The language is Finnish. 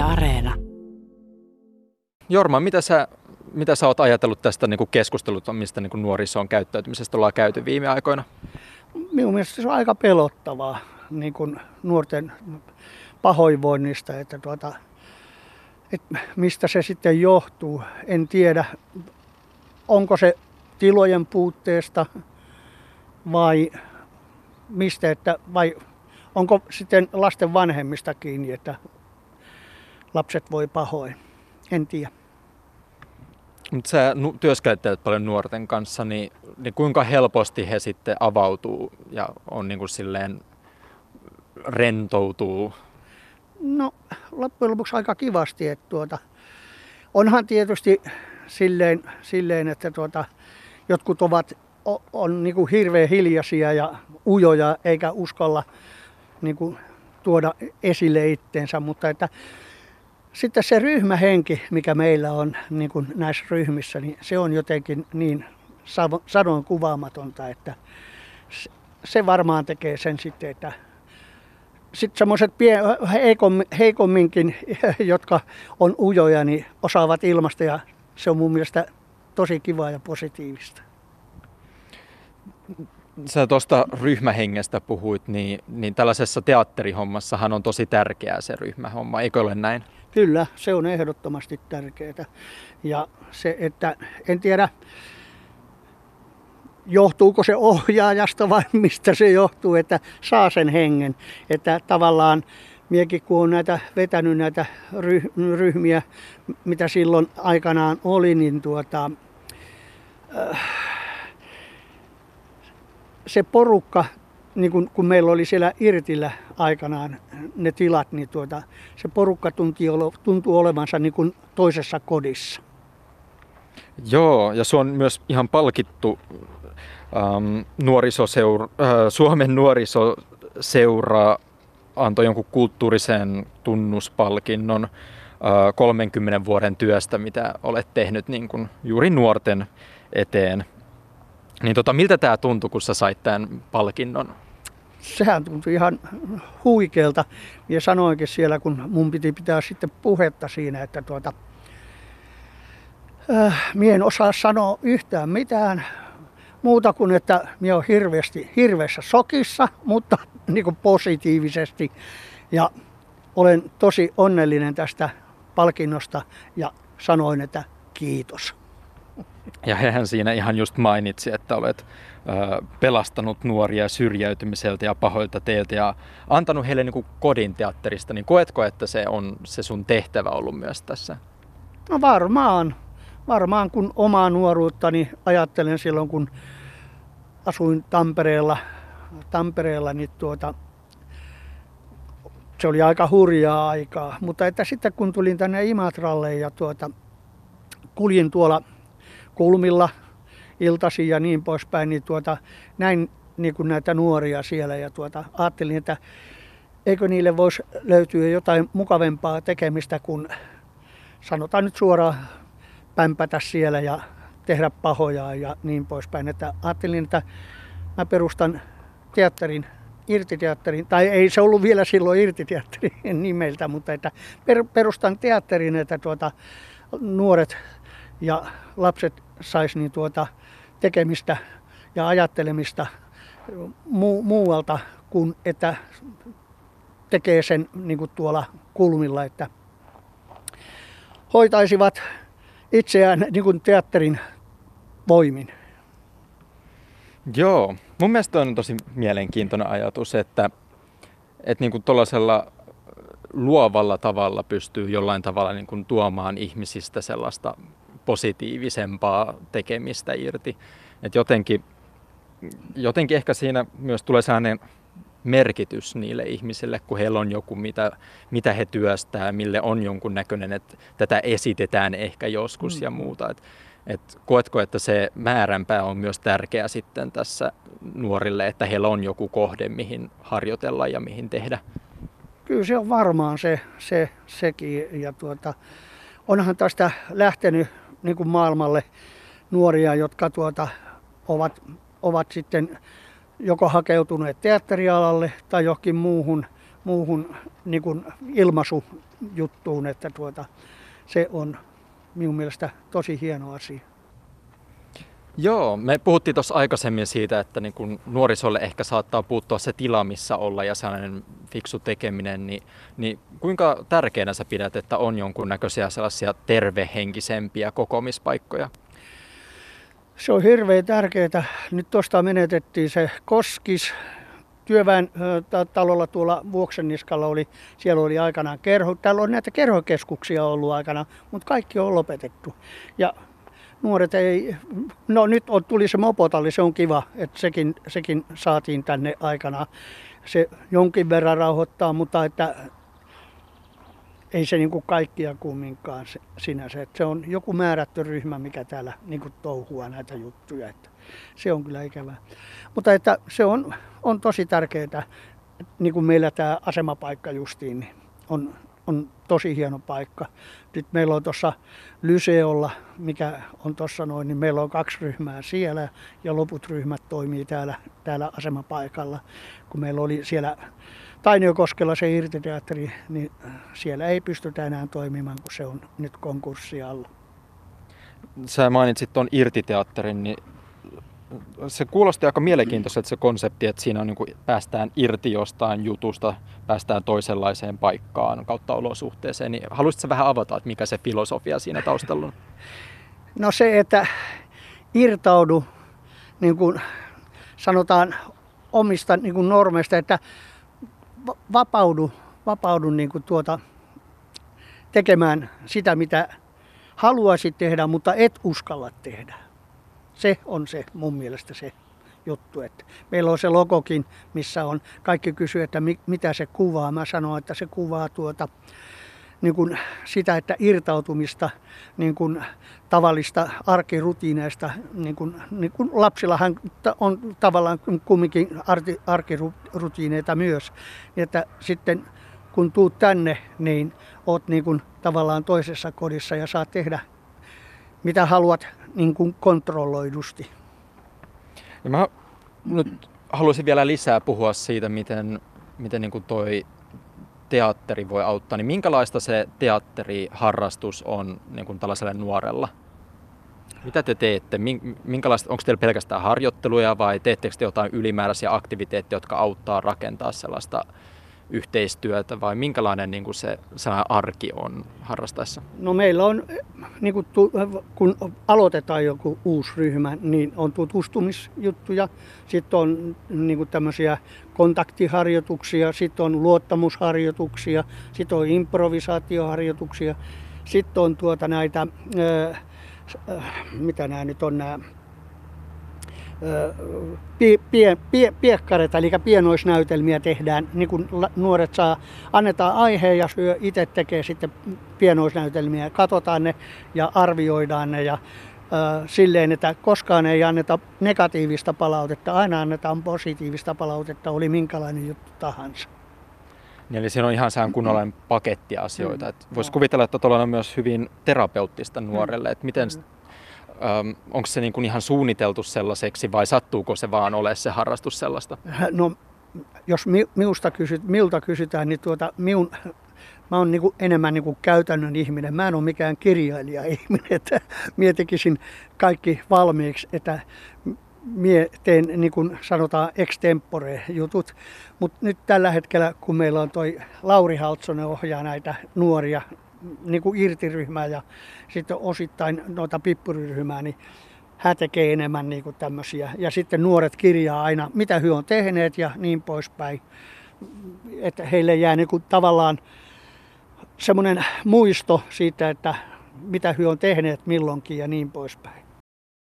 Yle Areena. Jorma, mitä sä, mitä sä oot ajatellut tästä niin kuin keskustelusta, mistä niin kuin nuorisoon käyttäytymisestä ollaan käyty viime aikoina? Minun mielestä se on aika pelottavaa niin kuin nuorten pahoinvoinnista, että, tuota, että mistä se sitten johtuu. En tiedä, onko se tilojen puutteesta vai mistä, että, vai onko sitten lasten vanhemmista kiinni, että lapset voi pahoin. En tiedä. Mutta sä nu- työskentelet paljon nuorten kanssa, niin, niin kuinka helposti he sitten avautuu ja on niin kuin silleen rentoutuu? No loppujen lopuksi aika kivasti, että tuota, onhan tietysti silleen, silleen että tuota, jotkut ovat on, on niin kuin hirveän hiljaisia ja ujoja eikä uskalla niin kuin tuoda esille itteensä, mutta että sitten se ryhmähenki, mikä meillä on niin kuin näissä ryhmissä, niin se on jotenkin niin sanoin kuvaamatonta, että se varmaan tekee sen sitten, että sitten semmoiset heikomminkin, jotka on ujoja, niin osaavat ilmasta ja se on mun mielestä tosi kiva ja positiivista. Sä tuosta ryhmähengestä puhuit, niin, niin tällaisessa teatterihommassahan on tosi tärkeää se ryhmähomma, eikö ole näin? Kyllä, se on ehdottomasti tärkeää. Ja se, että en tiedä, johtuuko se ohjaajasta vai mistä se johtuu, että saa sen hengen. Että tavallaan miekin kun on näitä, vetänyt näitä ryhmiä, mitä silloin aikanaan oli, niin tuota, äh, se porukka, niin kun, kun meillä oli siellä Irtillä aikanaan ne tilat, niin tuota, se porukka tuntuu olevansa niin kuin toisessa kodissa. Joo, ja se on myös ihan palkittu ähm, nuorisoseura, äh, Suomen nuorisoseura antoi jonkun kulttuurisen tunnuspalkinnon äh, 30 vuoden työstä, mitä olet tehnyt niin kuin juuri nuorten eteen. Niin tota, miltä tämä tuntui, kun sä sait tämän palkinnon? Sehän tuntui ihan huikealta. Ja sanoinkin siellä, kun mun piti pitää sitten puhetta siinä, että tuota, äh, mie en osaa sanoa yhtään mitään muuta kuin, että minä olen hirveästi, hirveässä sokissa, mutta niin kuin positiivisesti. Ja olen tosi onnellinen tästä palkinnosta ja sanoin, että kiitos. Ja hehän siinä ihan just mainitsi, että olet ö, pelastanut nuoria syrjäytymiseltä ja pahoilta teiltä ja antanut heille niin kuin kodin teatterista. Niin koetko, että se on se sun tehtävä ollut myös tässä? No varmaan. Varmaan kun omaa nuoruuttani ajattelen silloin, kun asuin Tampereella, Tampereella niin tuota, se oli aika hurjaa aikaa. Mutta että sitten kun tulin tänne Imatralle ja tuota, kuljin tuolla kulmilla iltasi ja niin poispäin, niin tuota, näin niin kuin näitä nuoria siellä ja tuota, ajattelin, että eikö niille voisi löytyä jotain mukavempaa tekemistä kuin sanotaan nyt suoraan pämpätä siellä ja tehdä pahoja ja niin poispäin. Että ajattelin, että mä perustan teatterin, irtiteatterin, tai ei se ollut vielä silloin irtiteatterin nimeltä, mutta että perustan teatterin, että tuota, nuoret ja lapset sais niin tuota tekemistä ja ajattelemista mu- muualta kuin että tekee sen niin kuin tuolla kulmilla, että hoitaisivat itseään niin kuin teatterin voimin. Joo, mun mielestä on tosi mielenkiintoinen ajatus, että, että niin kuin tuollaisella luovalla tavalla pystyy jollain tavalla niin kuin tuomaan ihmisistä sellaista positiivisempaa tekemistä irti. Et jotenkin, jotenkin ehkä siinä myös tulee sellainen merkitys niille ihmisille, kun heillä on joku, mitä, mitä he työstää, mille on jonkun näköinen, että tätä esitetään ehkä joskus mm. ja muuta. Et, et koetko, että se määränpää on myös tärkeä sitten tässä nuorille, että heillä on joku kohde, mihin harjoitella ja mihin tehdä? Kyllä se on varmaan se, se sekin. Ja tuota, onhan tästä lähtenyt niin kuin maailmalle nuoria, jotka tuota, ovat, ovat sitten joko hakeutuneet teatterialalle tai johonkin muuhun muuhun niin kuin ilmaisujuttuun, että tuota, se on minun mielestä tosi hieno asia. Joo, me puhuttiin tuossa aikaisemmin siitä, että niin kun nuorisolle ehkä saattaa puuttua se tila, missä olla ja sellainen fiksu tekeminen, niin, niin kuinka tärkeänä sä pidät, että on jonkunnäköisiä sellaisia tervehenkisempiä kokoamispaikkoja? Se on hirveän tärkeää. Nyt tuosta menetettiin se Koskis, työväen talolla tuolla Vuoksenniskalla oli, siellä oli aikanaan kerho, täällä on näitä kerhokeskuksia ollut aikana, mutta kaikki on lopetettu. Ja nuoret ei, no nyt on, tuli se mopotalli, se on kiva, että sekin, sekin saatiin tänne aikana. Se jonkin verran rauhoittaa, mutta että ei se niin kuin kaikkia kumminkaan se, sinänsä. Että se on joku määrätty ryhmä, mikä täällä niin kuin touhua näitä juttuja. Että se on kyllä ikävää. Mutta että se on, on tosi tärkeää, niin kuin meillä tämä asemapaikka justiin, niin on, on tosi hieno paikka. Nyt meillä on tuossa Lyseolla, mikä on tuossa noin, niin meillä on kaksi ryhmää siellä ja loput ryhmät toimii täällä, täällä asemapaikalla. Kun meillä oli siellä Tainiokoskella se irtiteatteri, niin siellä ei pystytä enää toimimaan, kun se on nyt konkurssi alla. Sä mainitsit tuon irtiteatterin, niin se kuulosti aika mielenkiintoiselta se konsepti, että siinä on niin kuin päästään irti jostain jutusta, päästään toisenlaiseen paikkaan kautta olosuhteeseen. Niin haluaisitko vähän avata, että mikä se filosofia siinä taustalla on? No se, että irtaudu, niin kuin sanotaan omista niin kuin normeista, että vapaudu, vapaudu niin kuin tuota, tekemään sitä, mitä haluaisit tehdä, mutta et uskalla tehdä. Se on se mun mielestä se juttu. Että meillä on se logokin, missä on, kaikki kysyy, että mi, mitä se kuvaa. Mä sanon, että se kuvaa tuota, niin kuin sitä, että irtautumista niin kuin tavallista arkirutiineista, niin kuin, niin kuin lapsillahan on tavallaan kumminkin arkirutiineita myös, niin että sitten kun tuut tänne, niin oot niin kuin tavallaan toisessa kodissa ja saat tehdä mitä haluat niin kuin kontrolloidusti. Ja mä nyt haluaisin vielä lisää puhua siitä, miten, miten niin kuin toi teatteri voi auttaa. Niin minkälaista se teatteriharrastus on niin kuin tällaiselle nuorella? Mitä te teette? Minkälaista, onko teillä pelkästään harjoitteluja vai teettekö te jotain ylimääräisiä aktiviteetteja, jotka auttaa rakentaa sellaista yhteistyötä vai minkälainen niin kuin se arki on harrastaessa? No meillä on, niin kuin, kun aloitetaan joku uusi ryhmä, niin on tutustumisjuttuja, sitten on niin kuin tämmöisiä kontaktiharjoituksia, sitten on luottamusharjoituksia, sitten on improvisaatioharjoituksia, sitten on tuota näitä, mitä nämä nyt on nämä pie, pie, pie, piekkareita, eli pienoisnäytelmiä tehdään, niin kun nuoret saa, annetaan aiheen ja syö itse tekee sitten pienoisnäytelmiä, katsotaan ne ja arvioidaan ne ja äh, silleen, että koskaan ei anneta negatiivista palautetta, aina annetaan positiivista palautetta, oli minkälainen juttu tahansa. Niin, eli siinä on ihan sään kunnollinen paketti asioita. Mm. Voisi kuvitella, että tuolla on myös hyvin terapeuttista nuorelle, mm. että miten mm onko se niin kuin ihan suunniteltu sellaiseksi vai sattuuko se vaan ole se harrastus sellaista? No, jos mi, miusta kysyt, miltä kysytään, niin tuota, miun, mä oon niin enemmän niin käytännön ihminen. Mä en ole mikään kirjailija ihminen, että mie tekisin kaikki valmiiksi, että mie teen niin kuin sanotaan extempore jutut. Mutta nyt tällä hetkellä, kun meillä on toi Lauri Haltsonen ohjaa näitä nuoria niin kuin irtiryhmää ja sitten osittain noita pippuriryhmää, niin hän tekee enemmän niin kuin tämmöisiä. Ja sitten nuoret kirjaa aina, mitä he on tehneet ja niin poispäin. Että heille jää niin kuin tavallaan semmoinen muisto siitä, että mitä he on tehneet milloinkin ja niin poispäin.